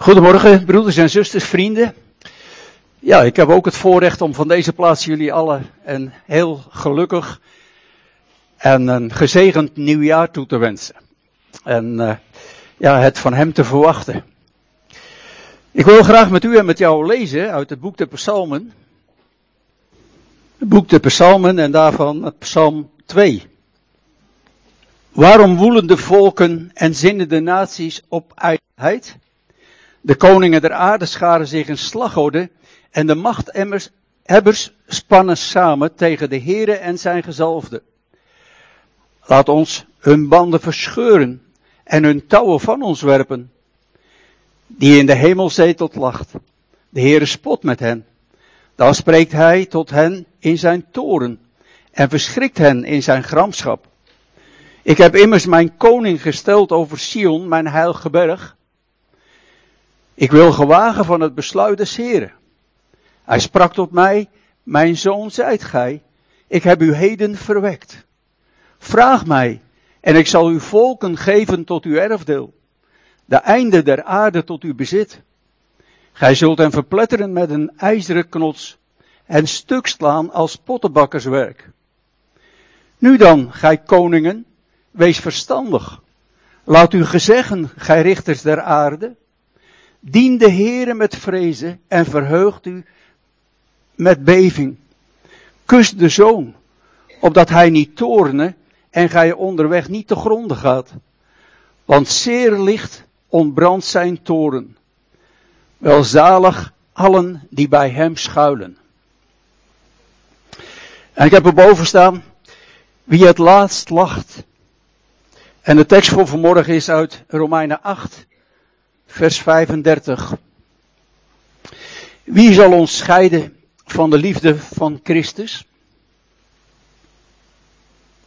Goedemorgen, broeders en zusters, vrienden. Ja, ik heb ook het voorrecht om van deze plaats jullie allen een heel gelukkig en een gezegend nieuwjaar toe te wensen. En uh, ja, het van hem te verwachten. Ik wil graag met u en met jou lezen uit het boek de Psalmen. Het boek de Psalmen en daarvan Psalm 2. Waarom woelen de volken en zinnen de naties op ijdelheid? De koningen der aarde scharen zich in slagorde en de machthebbers spannen samen tegen de Heere en zijn gezalfde. Laat ons hun banden verscheuren en hun touwen van ons werpen. Die in de hemel zetelt lacht. De Heere spot met hen. Dan spreekt hij tot hen in zijn toren en verschrikt hen in zijn gramschap. Ik heb immers mijn koning gesteld over Sion, mijn heilige berg. Ik wil gewagen van het besluit des Heren. Hij sprak tot mij, mijn zoon zijt gij, ik heb u heden verwekt. Vraag mij, en ik zal uw volken geven tot uw erfdeel, de einde der aarde tot uw bezit. Gij zult hen verpletteren met een ijzeren knots en stuk slaan als pottenbakkerswerk. Nu dan, gij koningen, wees verstandig. Laat u gezeggen, gij richters der aarde, Dien de Heere met vrezen en verheugt u met beving. Kus de zoon, opdat hij niet toorne en gij onderweg niet te gronden gaat. Want zeer licht ontbrandt zijn toren. Welzalig allen die bij hem schuilen. En ik heb erboven staan, wie het laatst lacht. En de tekst voor vanmorgen is uit Romeinen 8, vers 35. Wie zal ons scheiden van de liefde van Christus?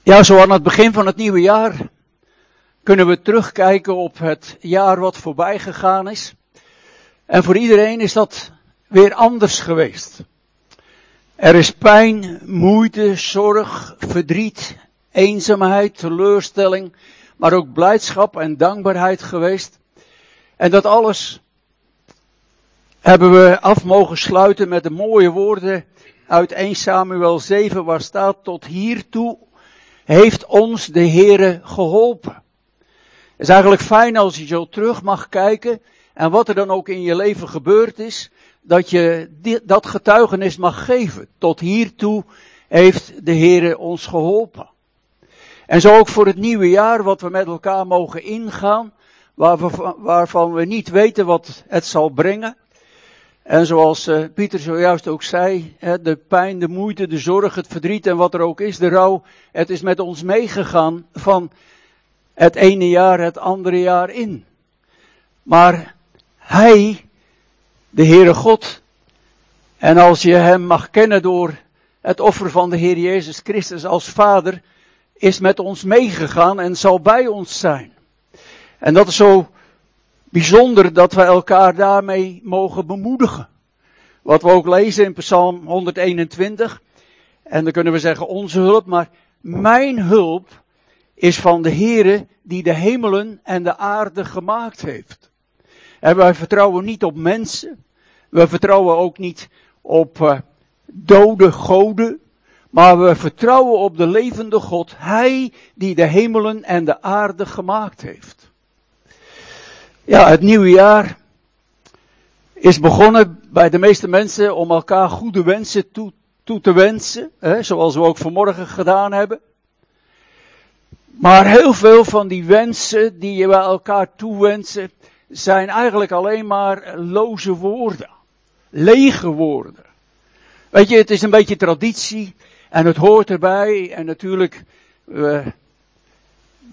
Ja, zo aan het begin van het nieuwe jaar kunnen we terugkijken op het jaar wat voorbij gegaan is. En voor iedereen is dat weer anders geweest. Er is pijn, moeite, zorg, verdriet, eenzaamheid, teleurstelling, maar ook blijdschap en dankbaarheid geweest. En dat alles hebben we af mogen sluiten met de mooie woorden uit 1 Samuel 7 waar staat tot hiertoe heeft ons de Heere geholpen. Het is eigenlijk fijn als je zo terug mag kijken en wat er dan ook in je leven gebeurd is, dat je dat getuigenis mag geven. Tot hiertoe heeft de Heere ons geholpen. En zo ook voor het nieuwe jaar wat we met elkaar mogen ingaan waarvan we niet weten wat het zal brengen. En zoals uh, Pieter zojuist ook zei, de pijn, de moeite, de zorg, het verdriet en wat er ook is, de rouw, het is met ons meegegaan van het ene jaar het andere jaar in. Maar Hij, de Heere God, en als je Hem mag kennen door het offer van de Heer Jezus Christus als Vader, is met ons meegegaan en zal bij ons zijn. En dat is zo bijzonder dat we elkaar daarmee mogen bemoedigen. Wat we ook lezen in Psalm 121. En dan kunnen we zeggen onze hulp, maar mijn hulp is van de Heere die de hemelen en de aarde gemaakt heeft. En wij vertrouwen niet op mensen. We vertrouwen ook niet op uh, dode goden. Maar we vertrouwen op de levende God. Hij die de hemelen en de aarde gemaakt heeft. Ja, het nieuwe jaar is begonnen bij de meeste mensen om elkaar goede wensen toe, toe te wensen, hè, zoals we ook vanmorgen gedaan hebben. Maar heel veel van die wensen die we elkaar toewensen, zijn eigenlijk alleen maar loze woorden. Lege woorden. Weet je, het is een beetje traditie en het hoort erbij en natuurlijk,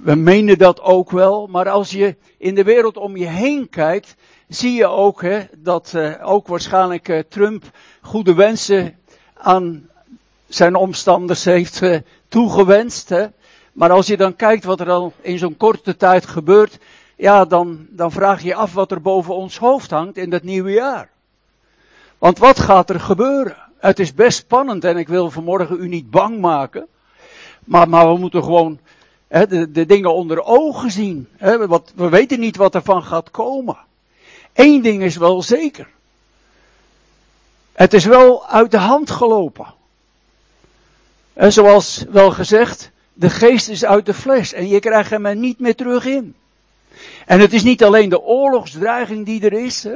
we menen dat ook wel, maar als je in de wereld om je heen kijkt, zie je ook hè, dat uh, ook waarschijnlijk uh, Trump goede wensen aan zijn omstanders heeft uh, toegewenst. Hè. Maar als je dan kijkt wat er al in zo'n korte tijd gebeurt, ja, dan, dan vraag je af wat er boven ons hoofd hangt in dat nieuwe jaar. Want wat gaat er gebeuren? Het is best spannend en ik wil vanmorgen u niet bang maken. Maar, maar we moeten gewoon de, dingen onder ogen zien. wat, we weten niet wat er van gaat komen. één ding is wel zeker. Het is wel uit de hand gelopen. En zoals wel gezegd, de geest is uit de fles en je krijgt hem er niet meer terug in. En het is niet alleen de oorlogsdreiging die er is,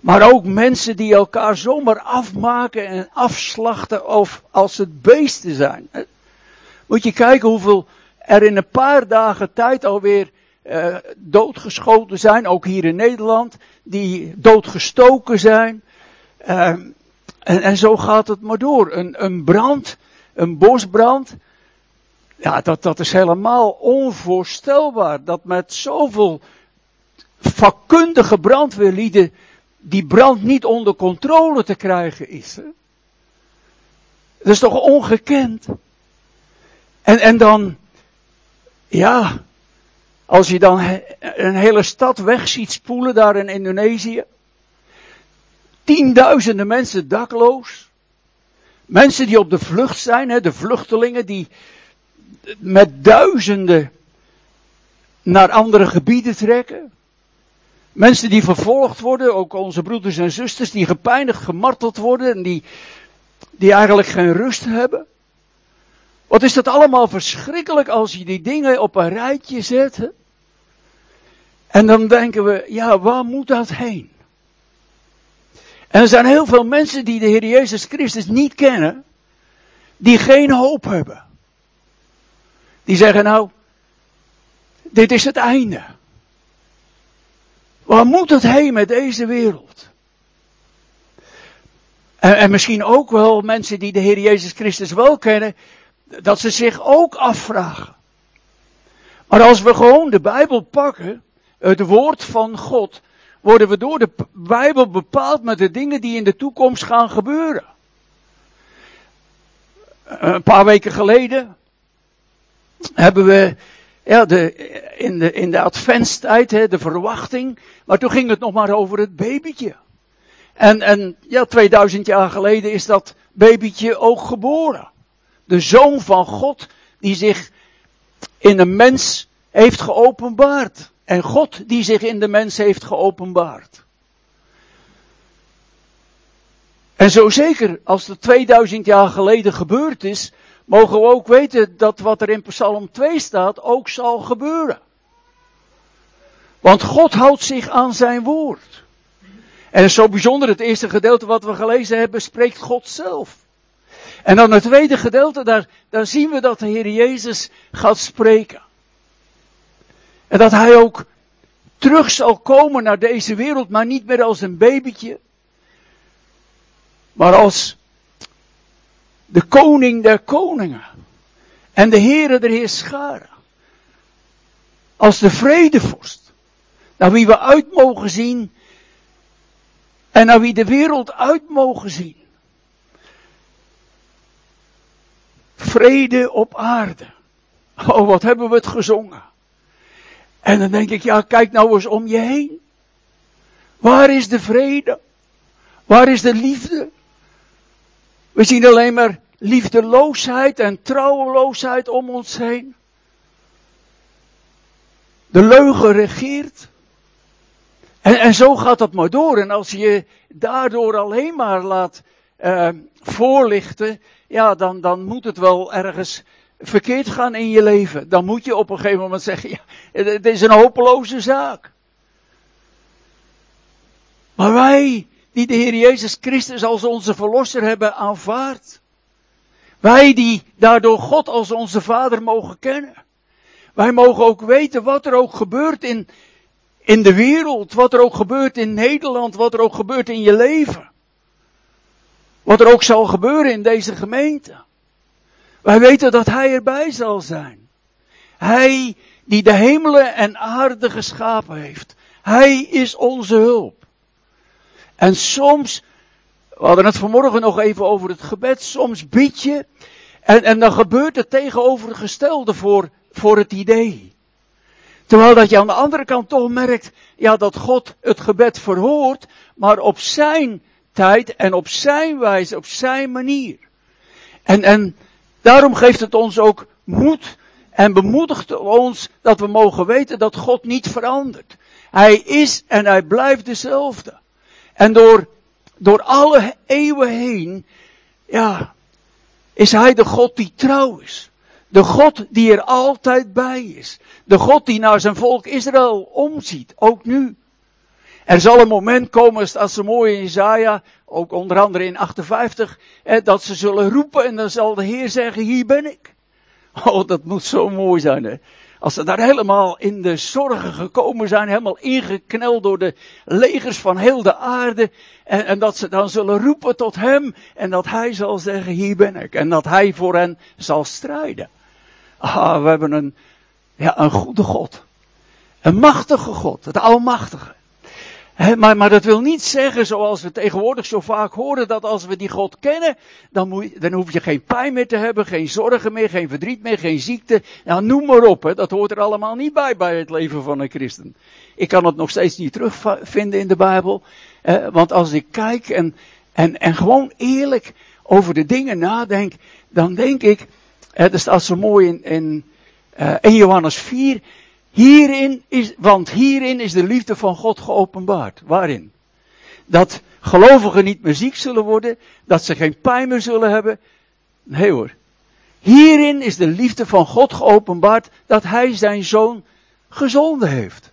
maar ook mensen die elkaar zomaar afmaken en afslachten of als het beesten zijn. Moet je kijken hoeveel er in een paar dagen tijd alweer uh, doodgeschoten zijn, ook hier in Nederland, die doodgestoken zijn. Uh, en, en zo gaat het maar door. Een, een brand, een bosbrand, ja, dat, dat is helemaal onvoorstelbaar. Dat met zoveel vakkundige brandweerlieden die brand niet onder controle te krijgen is. Dat is toch ongekend? En, en dan, ja, als je dan een hele stad weg ziet spoelen daar in Indonesië. Tienduizenden mensen dakloos. Mensen die op de vlucht zijn, de vluchtelingen die met duizenden naar andere gebieden trekken. Mensen die vervolgd worden, ook onze broeders en zusters, die gepijnigd, gemarteld worden en die, die eigenlijk geen rust hebben. Wat is dat allemaal verschrikkelijk als je die dingen op een rijtje zet. En dan denken we, ja, waar moet dat heen? En er zijn heel veel mensen die de Heer Jezus Christus niet kennen, die geen hoop hebben. Die zeggen nou, dit is het einde. Waar moet het heen met deze wereld? En, en, misschien ook wel mensen die de Heer Jezus Christus wel kennen, dat ze zich ook afvragen. Maar als we gewoon de Bijbel pakken, het woord van God, worden we door de Bijbel bepaald met de dingen die in de toekomst gaan gebeuren. Een paar weken geleden hebben we ja, de, in, de, in de adventstijd, hè, de verwachting, maar toen ging het nog maar over het babytje. En, en ja, 2000 jaar geleden is dat babytje ook geboren. De zoon van God die zich in een mens heeft geopenbaard. En God die zich in de mens heeft geopenbaard. En zo zeker als het 2000 jaar geleden gebeurd is, mogen we ook weten dat wat er in Psalm 2 staat ook zal gebeuren. Want God houdt zich aan zijn woord. En zo bijzonder, het eerste gedeelte wat we gelezen hebben, spreekt God zelf. En dan het tweede gedeelte, daar, zien we dat de Heer Jezus gaat spreken. En dat hij ook terug zal komen naar deze wereld, maar niet meer als een babytje, maar als de koning der koningen en de Heere der Heerscharen. Als de vredevorst, naar wie we uit mogen zien en naar wie de wereld uit mogen zien. Vrede op aarde. Oh, wat hebben we het gezongen. En dan denk ik, ja, kijk nou eens om je heen. Waar is de vrede? Waar is de liefde? We zien alleen maar liefdeloosheid en trouweloosheid om ons heen. De leugen regeert. En, en zo gaat dat maar door. En als je daardoor alleen maar laat uh, voorlichten, ja, dan, dan moet het wel ergens verkeerd gaan in je leven. Dan moet je op een gegeven moment zeggen, ja, het is een hopeloze zaak. Maar wij, die de Heer Jezus Christus als onze verlosser hebben aanvaard. Wij die daardoor God als onze Vader mogen kennen. Wij mogen ook weten wat er ook gebeurt in, in de wereld, wat er ook gebeurt in Nederland, wat er ook gebeurt in je leven. Wat er ook zal gebeuren in deze gemeente. Wij weten dat Hij erbij zal zijn. Hij die de hemelen en aarde geschapen heeft. Hij is onze hulp. En soms, we hadden het vanmorgen nog even over het gebed, soms bid je en, en dan gebeurt het tegenovergestelde voor, voor het idee. Terwijl dat je aan de andere kant toch merkt, ja, dat God het gebed verhoort, maar op zijn tijd en op zijn wijze, op zijn manier. En, en daarom geeft het ons ook moed en bemoedigt ons dat we mogen weten dat God niet verandert. Hij is en hij blijft dezelfde. En door, door alle eeuwen heen, ja, is hij de God die trouw is. De God die er altijd bij is. De God die naar zijn volk Israël omziet, ook nu. Er zal een moment komen, staat zo mooi in Isaiah, ook onder andere in 58, dat ze zullen roepen en dan zal de Heer zeggen, hier ben ik. Oh, dat moet zo mooi zijn, hè. Als ze daar helemaal in de zorgen gekomen zijn, helemaal ingekneld door de legers van heel de aarde. En, en, dat ze dan zullen roepen tot hem. En dat hij zal zeggen, hier ben ik. En dat hij voor hen zal strijden. Ah, we hebben een, ja, een goede God. Een machtige God, het Almachtige maar, maar dat wil niet zeggen, zoals we tegenwoordig zo vaak horen, dat als we die God kennen, dan, moet, dan hoef je geen pijn meer te hebben, geen zorgen meer, geen verdriet meer, geen ziekte. Nou, noem maar op, dat hoort er allemaal niet bij bij het leven van een christen. Ik kan het nog steeds niet terugvinden in de Bijbel, eh, want als ik kijk en, en, en gewoon eerlijk over de dingen nadenk, dan denk ik, eh, dat staat zo mooi in, in, uh, in Johannes 4, Hierin is, want hierin is de liefde van God geopenbaard. Waarin? Dat gelovigen niet meer ziek zullen worden, dat ze geen pijn meer zullen hebben. Nee hoor. Hierin is de liefde van God geopenbaard dat Hij zijn zoon gezonden heeft.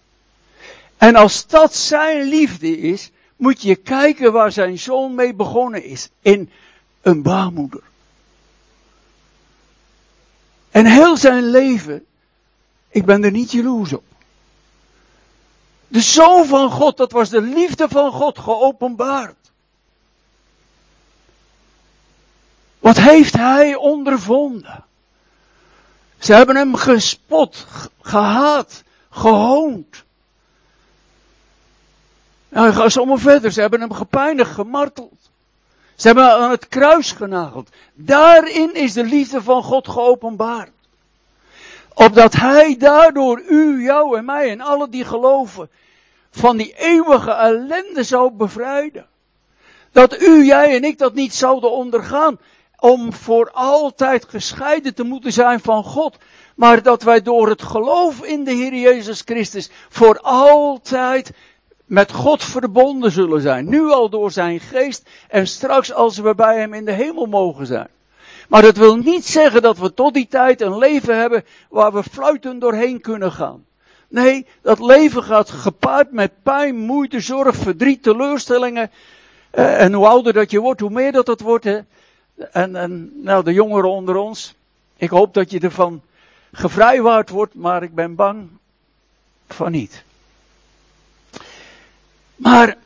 En als dat zijn liefde is, moet je kijken waar zijn zoon mee begonnen is. In een baarmoeder. En heel zijn leven ik ben er niet jaloers op. De Zoon van God, dat was de liefde van God geopenbaard. Wat heeft hij ondervonden? Ze hebben hem gespot, gehaat, gehoond. Nou, ga zomaar verder. Ze hebben hem gepijnigd, gemarteld. Ze hebben hem aan het kruis genageld. Daarin is de liefde van God geopenbaard. Opdat hij daardoor u, jou en mij en alle die geloven van die eeuwige ellende zou bevrijden. Dat u, jij en ik dat niet zouden ondergaan om voor altijd gescheiden te moeten zijn van God. Maar dat wij door het geloof in de Heer Jezus Christus voor altijd met God verbonden zullen zijn. Nu al door zijn geest en straks als we bij hem in de hemel mogen zijn. Maar dat wil niet zeggen dat we tot die tijd een leven hebben waar we fluitend doorheen kunnen gaan. Nee, dat leven gaat gepaard met pijn, moeite, zorg, verdriet, teleurstellingen. Eh, en hoe ouder dat je wordt, hoe meer dat het wordt. En, en nou, de jongeren onder ons. Ik hoop dat je ervan gevrijwaard wordt, maar ik ben bang van niet. Maar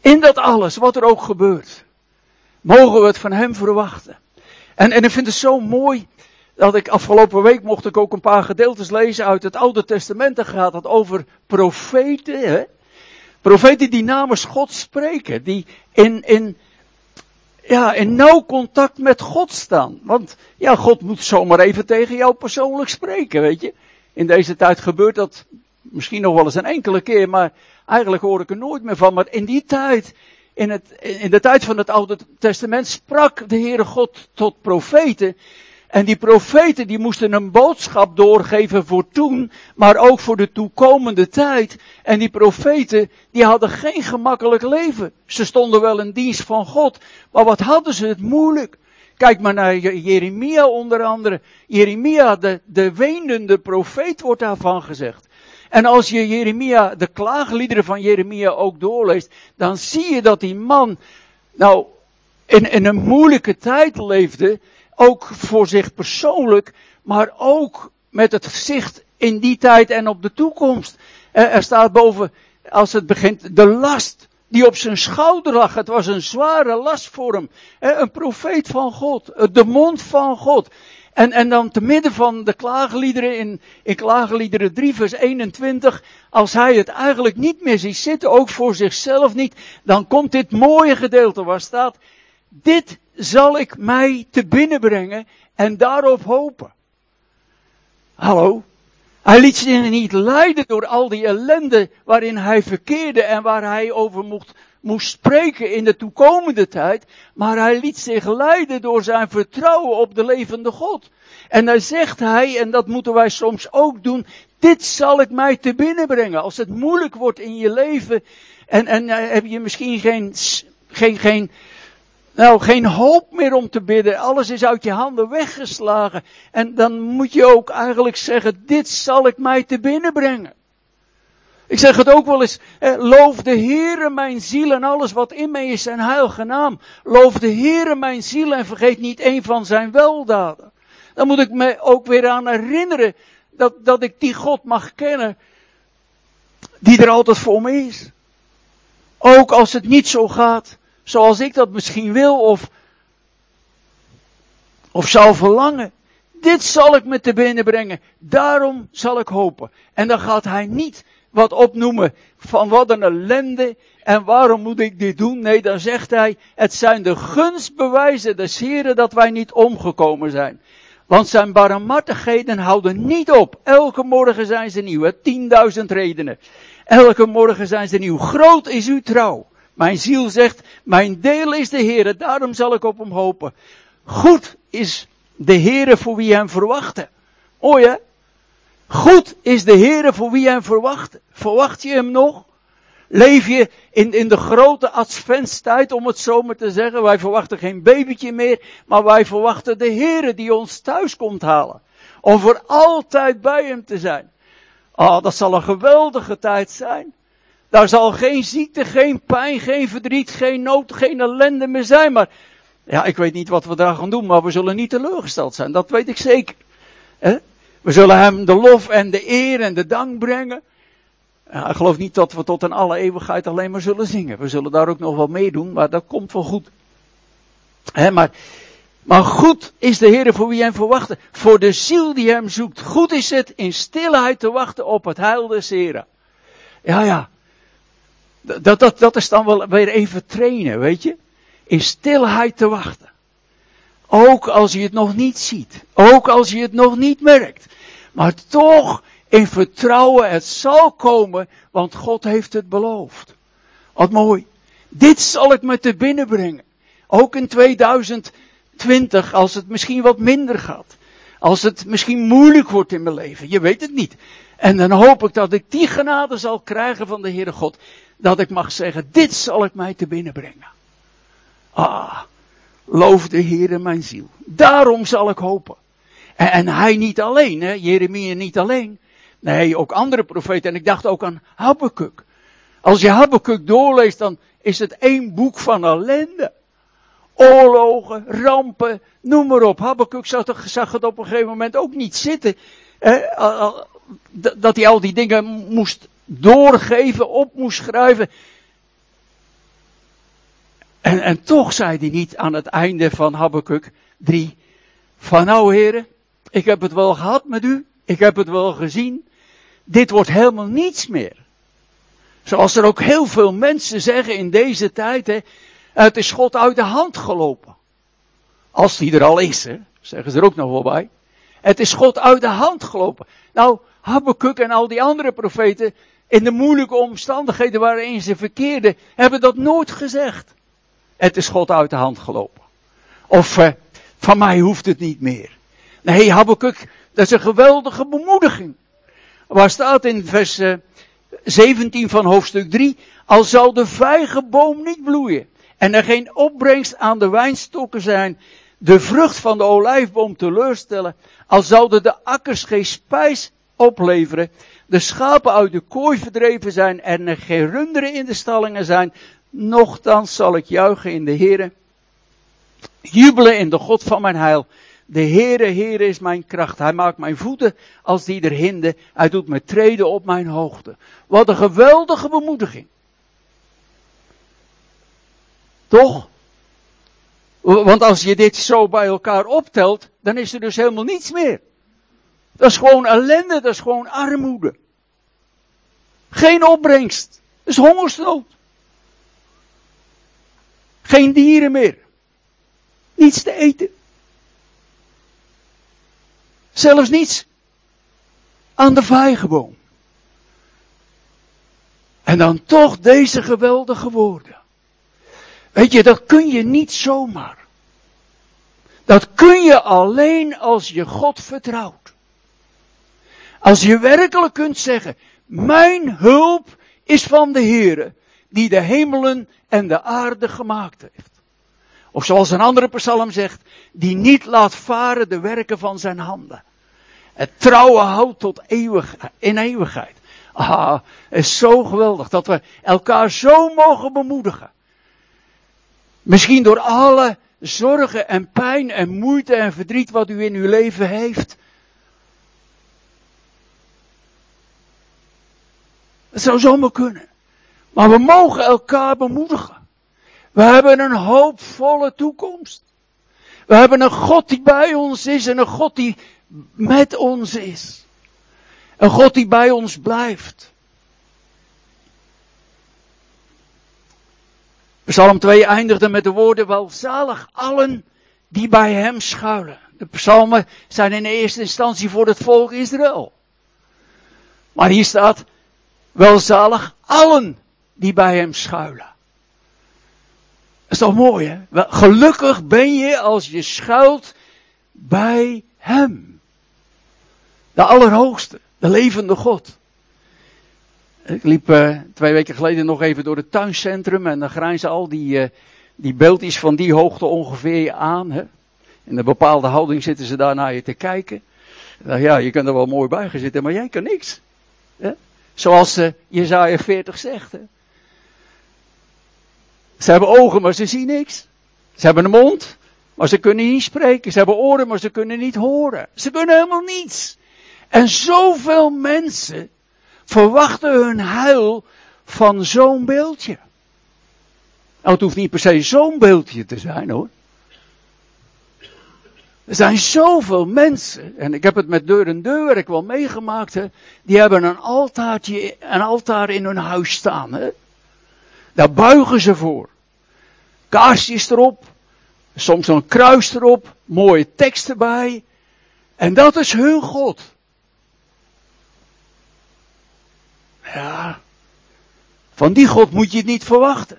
in dat alles, wat er ook gebeurt, mogen we het van hem verwachten. En, en ik vind het zo mooi dat ik afgelopen week mocht ik ook een paar gedeeltes lezen uit het Oude Testament. Daar gaat het over profeten. Hè? Profeten die namens God spreken. Die in, in, ja, in nauw contact met God staan. Want ja, God moet zomaar even tegen jou persoonlijk spreken, weet je. In deze tijd gebeurt dat misschien nog wel eens een enkele keer, maar eigenlijk hoor ik er nooit meer van. Maar in die tijd in, het, in de tijd van het Oude Testament sprak de Heere God tot profeten. En die profeten die moesten een boodschap doorgeven voor toen, maar ook voor de toekomende tijd. En die profeten die hadden geen gemakkelijk leven. Ze stonden wel in dienst van God, maar wat hadden ze het moeilijk. Kijk maar naar Jeremia onder andere. Jeremia, de, de wenende profeet wordt daarvan gezegd. En als je Jeremia, de klaagliederen van Jeremia ook doorleest, dan zie je dat die man, nou, in, in een moeilijke tijd leefde, ook voor zich persoonlijk, maar ook met het gezicht in die tijd en op de toekomst. Er staat boven, als het begint, de last die op zijn schouder lag. Het was een zware last voor hem. Een profeet van God, de mond van God. En, en dan te midden van de klaagliederen in, in klaagliederen 3 vers 21, als hij het eigenlijk niet meer ziet zitten, ook voor zichzelf niet, dan komt dit mooie gedeelte waar staat, dit zal ik mij te binnen brengen en daarop hopen. Hallo? Hij liet zich niet leiden door al die ellende waarin hij verkeerde en waar hij over mocht, moest spreken in de toekomende tijd, maar hij liet zich leiden door zijn vertrouwen op de levende God. En dan zegt hij, en dat moeten wij soms ook doen, dit zal ik mij te binnen brengen. Als het moeilijk wordt in je leven en, en uh, heb je misschien geen, geen, geen, nou, geen hoop meer om te bidden. Alles is uit je handen weggeslagen. En dan moet je ook eigenlijk zeggen, dit zal ik mij te binnen brengen. Ik zeg het ook wel eens, eh, loof de Heere mijn ziel en alles wat in mij is zijn heilige naam. Loof de Heere mijn ziel en vergeet niet een van zijn weldaden. Dan moet ik me ook weer aan herinneren dat, dat ik die God mag kennen, die er altijd voor me is. Ook als het niet zo gaat zoals ik dat misschien wil of, of zou verlangen. Dit zal ik me te binnen brengen. Daarom zal ik hopen. En dan gaat hij niet wat opnoemen van wat een ellende en waarom moet ik dit doen? Nee, dan zegt hij, het zijn de gunstbewijzen des Heren dat wij niet omgekomen zijn. Want zijn barmhartigheden houden niet op. Elke morgen zijn ze nieuw. Tienduizend redenen. Elke morgen zijn ze nieuw. Groot is uw trouw. Mijn ziel zegt, mijn deel is de Heere, daarom zal ik op hem hopen. Goed is de Heere voor wie hem verwachten. Mooi hè? Goed is de Heere voor wie hem verwacht. Verwacht je hem nog? Leef je in, in de grote adventstijd, om het zo maar te zeggen. Wij verwachten geen babytje meer, maar wij verwachten de Heere die ons thuis komt halen. Om voor altijd bij hem te zijn. Ah, oh, dat zal een geweldige tijd zijn. Daar zal geen ziekte, geen pijn, geen verdriet, geen nood, geen ellende meer zijn. Maar ja, ik weet niet wat we daar gaan doen, maar we zullen niet teleurgesteld zijn. Dat weet ik zeker. We zullen hem de lof en de eer en de dank brengen. Ja, ik geloof niet dat we tot in alle eeuwigheid alleen maar zullen zingen. We zullen daar ook nog wel meedoen, maar dat komt wel goed. maar, maar goed is de Heer voor wie hem verwachten. Voor de ziel die hem zoekt. Goed is het in stilheid te wachten op het heil des Heren. Ja, ja. Dat, dat, dat is dan wel weer even trainen, weet je. In stilheid te wachten. Ook als je het nog niet ziet. Ook als je het nog niet merkt. Maar toch in vertrouwen, het zal komen, want God heeft het beloofd. Wat mooi. Dit zal ik me te binnen brengen. Ook in 2020, als het misschien wat minder gaat. Als het misschien moeilijk wordt in mijn leven. Je weet het niet. En dan hoop ik dat ik die genade zal krijgen van de Heere God. Dat ik mag zeggen, dit zal ik mij te binnen brengen. Ah, loof de Heere mijn ziel. Daarom zal ik hopen. En, en hij niet alleen, hè? Jeremia niet alleen. Nee, ook andere profeten. En ik dacht ook aan Habakkuk. Als je Habakkuk doorleest, dan is het één boek van ellende. Oorlogen, rampen, noem maar op. Habakkuk zag, zag het op een gegeven moment ook niet zitten. dat hij al die dingen moest doorgeven, op moest schrijven. En, en toch zei hij niet aan het einde van Habakkuk 3. Van nou heren, ik heb het wel gehad met u. Ik heb het wel gezien. Dit wordt helemaal niets meer. Zoals er ook heel veel mensen zeggen in deze tijd. Hè, het is God uit de hand gelopen. Als die er al is, hè, zeggen ze er ook nog wel bij. Het is God uit de hand gelopen. Nou, Habakkuk en al die andere profeten, in de moeilijke omstandigheden waarin ze verkeerden, hebben dat nooit gezegd. Het is God uit de hand gelopen. Of uh, van mij hoeft het niet meer. Nee, Habakkuk, dat is een geweldige bemoediging. Waar staat in vers 17 eh, van hoofdstuk 3, al zal de vijgenboom niet bloeien en er geen opbrengst aan de wijnstokken zijn, de vrucht van de olijfboom teleurstellen, al zouden de akkers geen spijs opleveren, de schapen uit de kooi verdreven zijn en er geen runderen in de stallingen zijn, nochtans zal ik juichen in de Heere, jubelen in de God van mijn heil. De Heere, Heere is mijn kracht. Hij maakt mijn voeten als die er hinden. Hij doet me treden op mijn hoogte. Wat een geweldige bemoediging. Toch? Want als je dit zo bij elkaar optelt, dan is er dus helemaal niets meer. Dat is gewoon ellende, dat is gewoon armoede. Geen opbrengst. Dat is hongersnood. Geen dieren meer. Niets te eten. Zelfs niets aan de vijgenboom. En dan toch deze geweldige woorden. Weet je, dat kun je niet zomaar. Dat kun je alleen als je God vertrouwt. Als je werkelijk kunt zeggen, mijn hulp is van de Heere, die de hemelen en de aarde gemaakt heeft. Of zoals een andere psalm zegt, die niet laat varen de werken van zijn handen. Het trouwen houdt tot eeuwig, in eeuwigheid. Ah, het is zo geweldig dat we elkaar zo mogen bemoedigen. Misschien door alle zorgen en pijn en moeite en verdriet wat u in uw leven heeft. Het zou zomaar kunnen. Maar we mogen elkaar bemoedigen. We hebben een hoopvolle toekomst. We hebben een God die bij ons is en een God die met ons is. Een God die bij ons blijft. Psalm 2 eindigde met de woorden, welzalig allen die bij hem schuilen. De psalmen zijn in eerste instantie voor het volk Israël. Maar hier staat, welzalig allen die bij hem schuilen. Dat is toch mooi, hè? Gelukkig ben je als je schuilt bij hem. De Allerhoogste, de levende God. Ik liep uh, twee weken geleden nog even door het tuincentrum en dan grijnzen al die, uh, die beeldjes van die hoogte ongeveer aan. Hè? In een bepaalde houding zitten ze daar naar je te kijken. Nou ja, je kunt er wel mooi bij gaan zitten, maar jij kan niks. Hè? Zoals uh, Jezaja 40 zegt. Hè? Ze hebben ogen, maar ze zien niks. Ze hebben een mond, maar ze kunnen niet spreken. Ze hebben oren, maar ze kunnen niet horen. Ze kunnen helemaal niets. En zoveel mensen verwachten hun huil van zo'n beeldje. Nou, het hoeft niet per se zo'n beeldje te zijn hoor. Er zijn zoveel mensen, en ik heb het met deur en deurwerk wel meegemaakt, hè, die hebben een altaartje, een altaar in hun huis staan. Hè. Daar buigen ze voor. Kaarsjes erop, soms een kruis erop, mooie tekst erbij. En dat is hun God. Ja, van die God moet je het niet verwachten.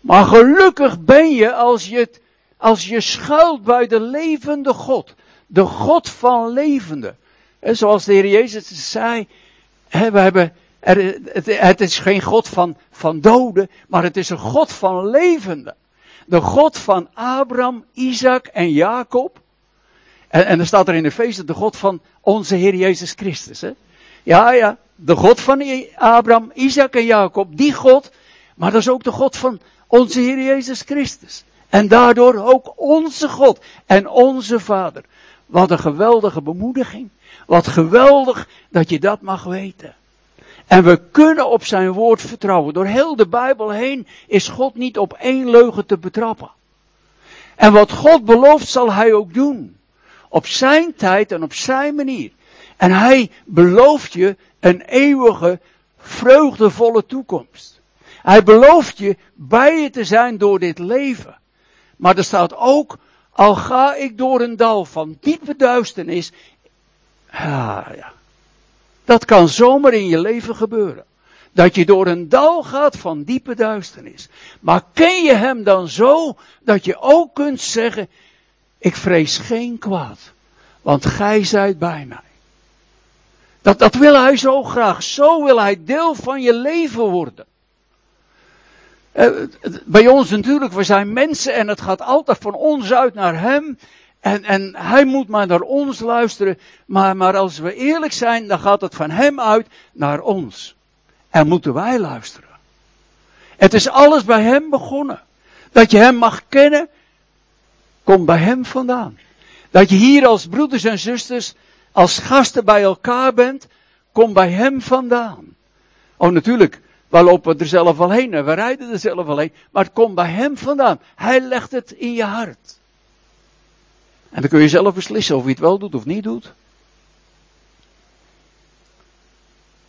Maar gelukkig ben je als je, het, als je schuilt bij de levende God. De God van levende. En zoals de Heer Jezus zei, we hebben, het, het, is geen God van, van doden, maar het is een God van levende. De God van Abraham, Isaac en Jacob. En, en dan staat er in de feesten de God van onze Heer Jezus Christus. Hè? Ja, ja, de God van Abraham, Isaac en Jacob, die God, maar dat is ook de God van onze Heer Jezus Christus. En daardoor ook onze God en onze Vader. Wat een geweldige bemoediging. Wat geweldig dat je dat mag weten. En we kunnen op zijn woord vertrouwen. Door heel de Bijbel heen is God niet op één leugen te betrappen. En wat God belooft zal hij ook doen. Op zijn tijd en op zijn manier. En hij belooft je een eeuwige, vreugdevolle toekomst. Hij belooft je bij je te zijn door dit leven. Maar er staat ook, al ga ik door een dal van diepe duisternis. Ah, ja. Dat kan zomaar in je leven gebeuren. Dat je door een dal gaat van diepe duisternis. Maar ken je hem dan zo dat je ook kunt zeggen, ik vrees geen kwaad. Want gij zijt bij mij. Dat, wil hij zo graag. Zo wil hij deel van je leven worden. Eh, bij ons natuurlijk, we zijn mensen en het gaat altijd van ons uit naar hem. En, en hij moet maar naar ons luisteren. Maar, maar als we eerlijk zijn, dan gaat het van hem uit naar ons. En moeten wij luisteren. Het is alles bij hem begonnen. Dat je hem mag kennen, komt bij hem vandaan. Dat je hier als broeders en zusters als gasten bij elkaar bent, kom bij hem vandaan. Oh natuurlijk, we lopen er zelf wel heen en we rijden er zelf wel heen, maar het komt bij hem vandaan. Hij legt het in je hart. En dan kun je zelf beslissen of je het wel doet of niet doet.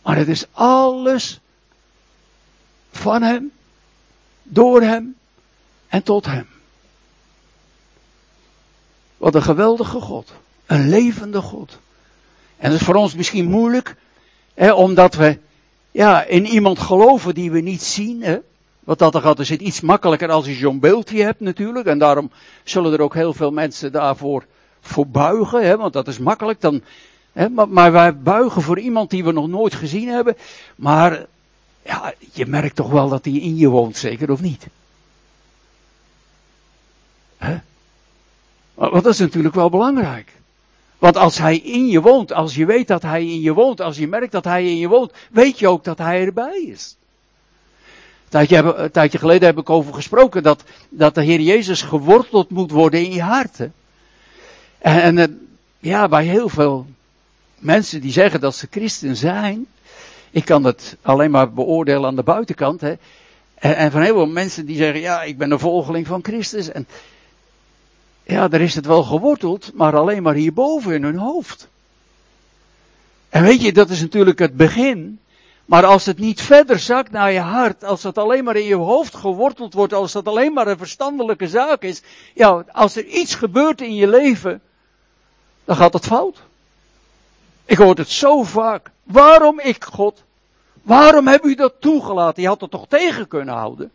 Maar het is alles van hem, door hem en tot hem. Wat een geweldige God. Een levende God. En dat is voor ons misschien moeilijk, hè, omdat we ja, in iemand geloven die we niet zien. Hè. Wat dat er gaat, is het iets makkelijker als je zo'n beeldje hebt natuurlijk. En daarom zullen er ook heel veel mensen daarvoor voor buigen. Hè, want dat is makkelijk. Dan, hè, maar, wij buigen voor iemand die we nog nooit gezien hebben. Maar ja, je merkt toch wel dat hij in je woont, zeker of niet? Hè? Want dat is natuurlijk wel belangrijk. Want als hij in je woont, als je weet dat hij in je woont, als je merkt dat hij in je woont, weet je ook dat hij erbij is. Een tijdje, tijdje geleden heb ik over gesproken dat, dat de Heer Jezus geworteld moet worden in je hart. En, en ja, bij heel veel mensen die zeggen dat ze christen zijn, ik kan het alleen maar beoordelen aan de buitenkant. Hè. En, en van heel veel mensen die zeggen, ja, ik ben een volgeling van Christus. En ja, daar is het wel geworteld, maar alleen maar hierboven in hun hoofd. En weet je, dat is natuurlijk het begin. Maar als het niet verder zakt naar je hart, als het alleen maar in je hoofd geworteld wordt, als dat alleen maar een verstandelijke zaak is, ja, als er iets gebeurt in je leven, dan gaat het fout. Ik hoor het zo vaak. Waarom ik, God? Waarom heb u dat toegelaten? Je had het toch tegen kunnen houden?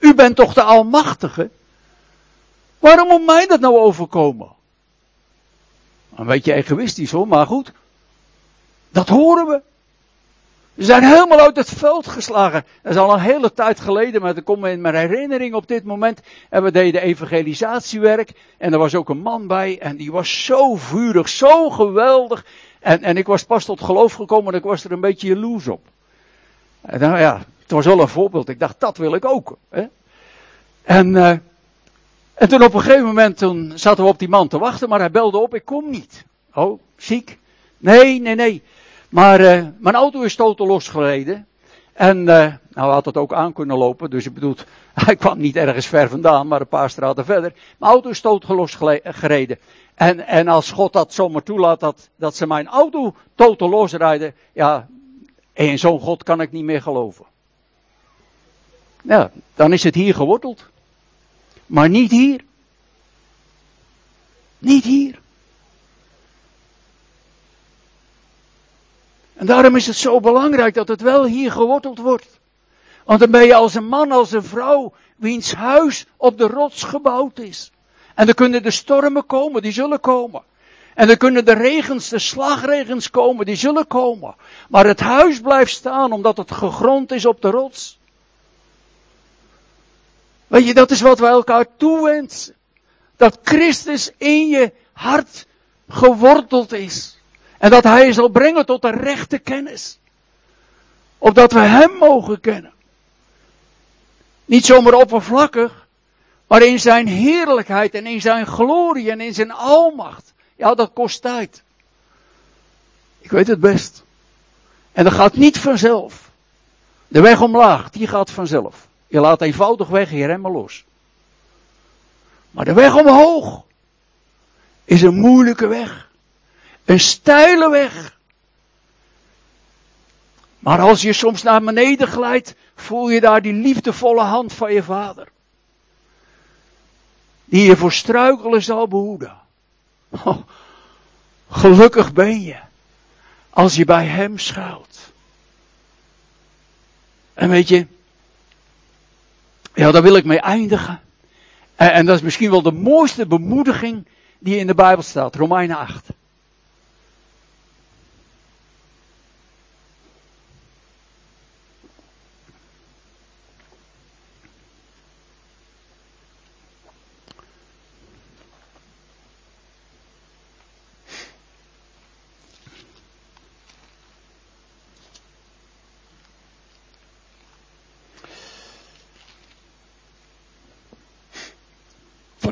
U bent toch de Almachtige? Waarom moet mij dat nou overkomen? Een beetje egoïstisch hoor, maar goed. Dat horen we. We zijn helemaal uit het veld geslagen. Dat is al een hele tijd geleden, maar dat komt me in mijn herinnering op dit moment. En we deden evangelisatiewerk. En er was ook een man bij. En die was zo vurig, zo geweldig. En, en ik was pas tot geloof gekomen en ik was er een beetje jaloers op. En nou ja, het was wel een voorbeeld. Ik dacht, dat wil ik ook. Hè? En, uh, en toen op een gegeven moment toen zaten we op die man te wachten, maar hij belde op, ik kom niet. Oh, ziek? Nee, nee, nee. Maar uh, mijn auto is totaal losgereden. En uh, nou, had het ook aan kunnen lopen, dus ik bedoel, hij kwam niet ergens ver vandaan, maar een paar straten verder. Mijn auto is totaal losgereden. En, en als God dat zomaar toelaat, dat, dat ze mijn auto totaal losrijden, ja, in zo'n God kan ik niet meer geloven. Ja, dan is het hier geworteld. Maar niet hier. Niet hier. En daarom is het zo belangrijk dat het wel hier geworteld wordt. Want dan ben je als een man, als een vrouw, wiens huis op de rots gebouwd is. En dan kunnen de stormen komen, die zullen komen. En dan kunnen de regens, de slagregens komen, die zullen komen. Maar het huis blijft staan omdat het gegrond is op de rots. Weet je, dat is wat wij elkaar toewensen. Dat Christus in je hart geworteld is. En dat Hij je zal brengen tot de rechte kennis. Opdat we Hem mogen kennen. Niet zomaar oppervlakkig, maar in Zijn heerlijkheid en in Zijn glorie en in Zijn almacht. Ja, dat kost tijd. Ik weet het best. En dat gaat niet vanzelf. De weg omlaag, die gaat vanzelf. Je laat eenvoudig weg je remmen los. Maar de weg omhoog is een moeilijke weg. Een steile weg. Maar als je soms naar beneden glijdt, voel je daar die liefdevolle hand van je vader. Die je voor struikelen zal behoeden. Oh, gelukkig ben je als je bij hem schuilt. En weet je, ja, daar wil ik mee eindigen. En, en dat is misschien wel de mooiste bemoediging die in de Bijbel staat, Romeinen 8.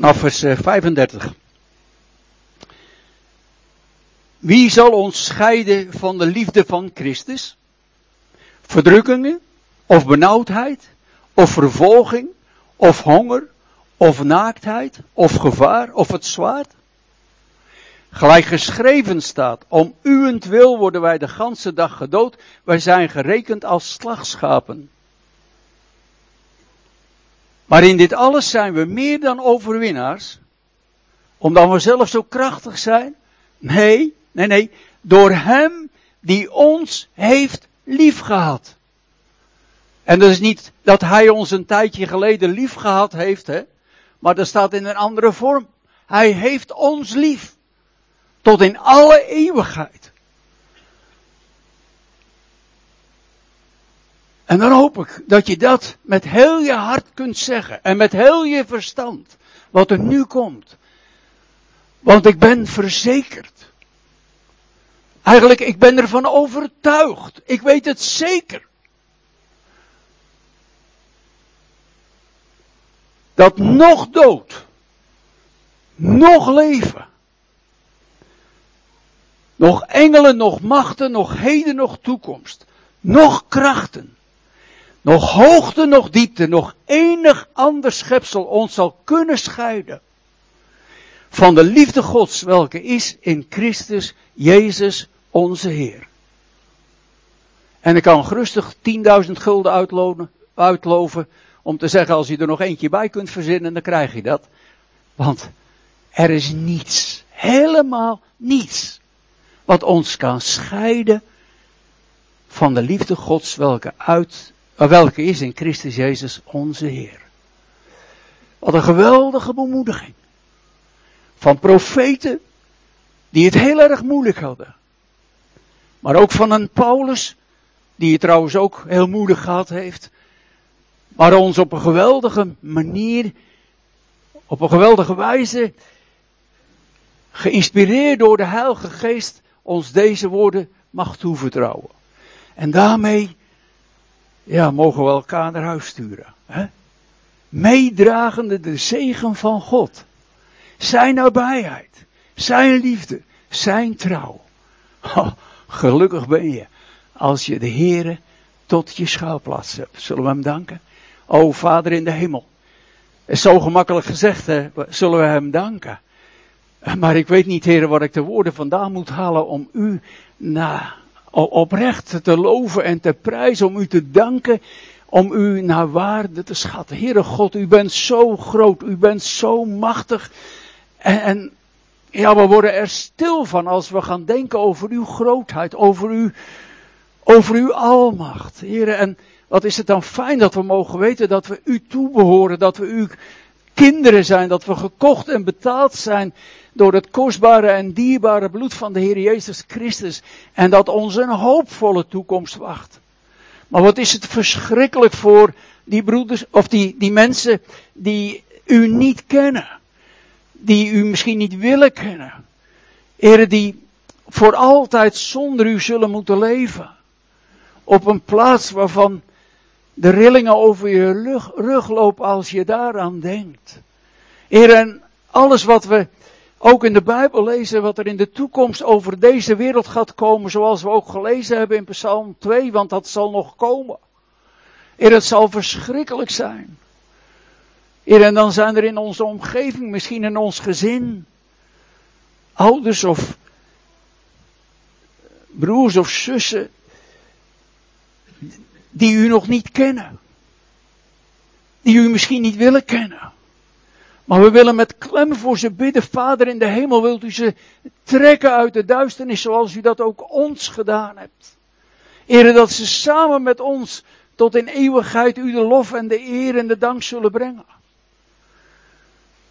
Vanaf vers 35. Eh, Wie zal ons scheiden van de liefde van Christus? Verdrukkingen, of benauwdheid, of vervolging, of honger, of naaktheid, of gevaar, of het zwaard? Gelijk geschreven staat, om uwentwil worden wij de ganse dag gedood, wij zijn gerekend als slagschapen. Maar in dit alles zijn we meer dan overwinnaars. Omdat we zelf zo krachtig zijn? Nee, nee, nee. Door Hem die ons heeft liefgehad. En dat is niet dat hij ons een tijdje geleden lief gehad heeft, hè? maar dat staat in een andere vorm. Hij heeft ons lief. Tot in alle eeuwigheid. En dan hoop ik dat je dat met heel je hart kunt zeggen. En met heel je verstand. Wat er nu komt. Want ik ben verzekerd. Eigenlijk, ik ben ervan overtuigd. Ik weet het zeker. Dat nog dood, nog leven, nog engelen, nog machten, nog heden, nog toekomst, nog krachten, nog hoogte, nog diepte, nog enig ander schepsel ons zal kunnen scheiden van de liefde Gods, welke is in Christus Jezus onze Heer. En ik kan gerustig 10.000 gulden uitloven, uitloven om te zeggen als je er nog eentje bij kunt verzinnen, dan krijg je dat. Want er is niets, helemaal niets, wat ons kan scheiden van de liefde Gods welke, uit, eh, welke is in Christus Jezus onze Heer. Wat een geweldige bemoediging. Van profeten die het heel erg moeilijk hadden. Maar ook van een Paulus, die het trouwens ook heel moeilijk gehad heeft. Maar ons op een geweldige manier, op een geweldige wijze, geïnspireerd door de Heilige Geest, ons deze woorden mag toevertrouwen. En daarmee, ja, mogen we elkaar naar huis sturen. Hè? Meedragende de zegen van God. Zijn nabijheid. Zijn liefde. Zijn trouw. Gelukkig ben je als je de Heere tot je schuilplaats hebt. Zullen we hem danken? O Vader in de hemel. Is zo gemakkelijk gezegd, hè? zullen we hem danken. Maar ik weet niet, heren, wat ik de woorden vandaan moet halen om u na, oprecht te loven en te prijzen, om u te danken, om u naar waarde te schatten. Heere God, u bent zo groot, u bent zo machtig. En, en ja, we worden er stil van als we gaan denken over uw grootheid, over uw, over uw almacht. Heren, en wat is het dan fijn dat we mogen weten dat we u toebehoren, dat we uw kinderen zijn, dat we gekocht en betaald zijn door het kostbare en dierbare bloed van de Heer Jezus Christus. En dat ons een hoopvolle toekomst wacht. Maar wat is het verschrikkelijk voor die broeders, of die, die mensen die u niet kennen. Die u misschien niet willen kennen. Heren die voor altijd zonder u zullen moeten leven. Op een plaats waarvan de rillingen over je rug, lopen als je daaraan denkt. Heer, en alles wat we ook in de Bijbel lezen, wat er in de toekomst over deze wereld gaat komen, zoals we ook gelezen hebben in Psalm 2, want dat zal nog komen. Heer, het zal verschrikkelijk zijn. En dan zijn er in onze omgeving, misschien in ons gezin, ouders of broers of zussen, die u nog niet kennen. Die u misschien niet willen kennen. Maar we willen met klem voor ze bidden. Vader in de hemel, wilt u ze trekken uit de duisternis zoals u dat ook ons gedaan hebt. Ere dat ze samen met ons tot in eeuwigheid u de lof en de eer en de dank zullen brengen.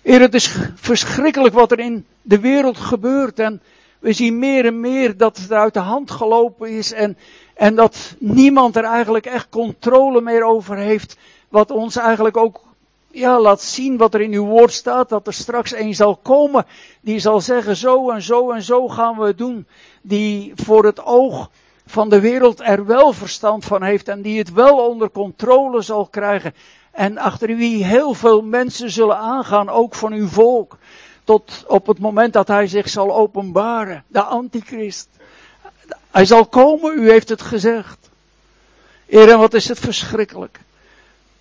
Heer, het is verschrikkelijk wat er in de wereld gebeurt. En we zien meer en meer dat het uit de hand gelopen is. En, en dat niemand er eigenlijk echt controle meer over heeft. Wat ons eigenlijk ook ja, laat zien wat er in uw woord staat. Dat er straks een zal komen. Die zal zeggen zo en zo en zo gaan we het doen. Die voor het oog van de wereld er wel verstand van heeft. En die het wel onder controle zal krijgen. En achter wie heel veel mensen zullen aangaan, ook van uw volk. Tot op het moment dat hij zich zal openbaren. De antichrist. Hij zal komen, u heeft het gezegd. Heer, en wat is het verschrikkelijk.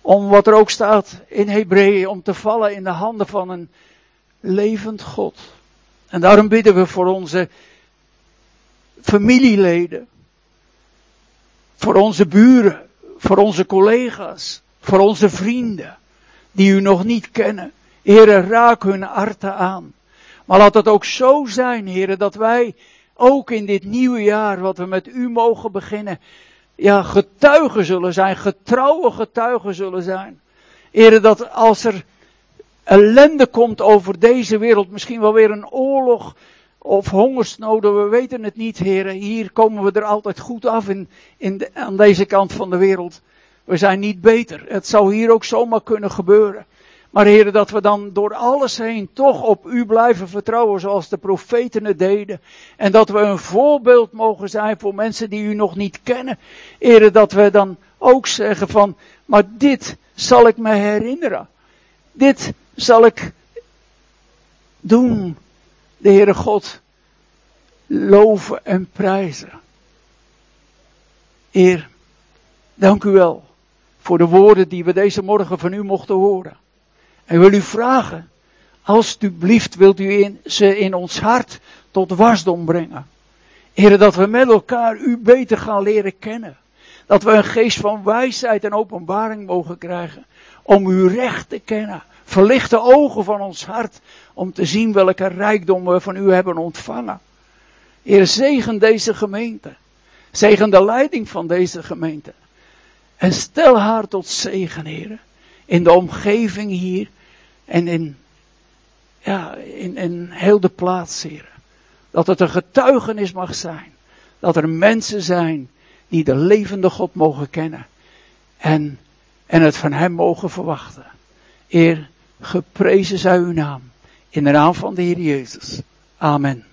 Om wat er ook staat in Hebreeën, om te vallen in de handen van een levend God. En daarom bidden we voor onze familieleden. Voor onze buren, voor onze collega's, voor onze vrienden, die u nog niet kennen. Heere, raak hun harten aan. Maar laat het ook zo zijn, heren, dat wij ook in dit nieuwe jaar, wat we met u mogen beginnen, ja, getuigen zullen zijn, getrouwe getuigen zullen zijn. Heren, dat als er ellende komt over deze wereld, misschien wel weer een oorlog of hongersnoden, we weten het niet, heren. Hier komen we er altijd goed af in, in aan deze kant van de wereld. We zijn niet beter. Het zou hier ook zomaar kunnen gebeuren. Maar heren, dat we dan door alles heen toch op u blijven vertrouwen zoals de profeten het deden. En dat we een voorbeeld mogen zijn voor mensen die u nog niet kennen. Heren, dat we dan ook zeggen van, maar dit zal ik me herinneren. Dit zal ik doen. De Heere God loven en prijzen. Heer, dank u wel voor de woorden die we deze morgen van u mochten horen. En wil u vragen, alstublieft wilt u in, ze in ons hart tot wasdom brengen. Heren, dat we met elkaar u beter gaan leren kennen. Dat we een geest van wijsheid en openbaring mogen krijgen. Om u recht te kennen. Verlicht de ogen van ons hart. Om te zien welke rijkdom we van u hebben ontvangen. Heer, zegen deze gemeente. Zegen de leiding van deze gemeente. En stel haar tot zegen, heren. In de omgeving hier. En in, ja, in, in heel de plaats, heren. Dat het een getuigenis mag zijn. Dat er mensen zijn die de levende God mogen kennen. En, en het van Hem mogen verwachten. Eer, geprezen zij uw naam. In de naam van de Heer Jezus. Amen.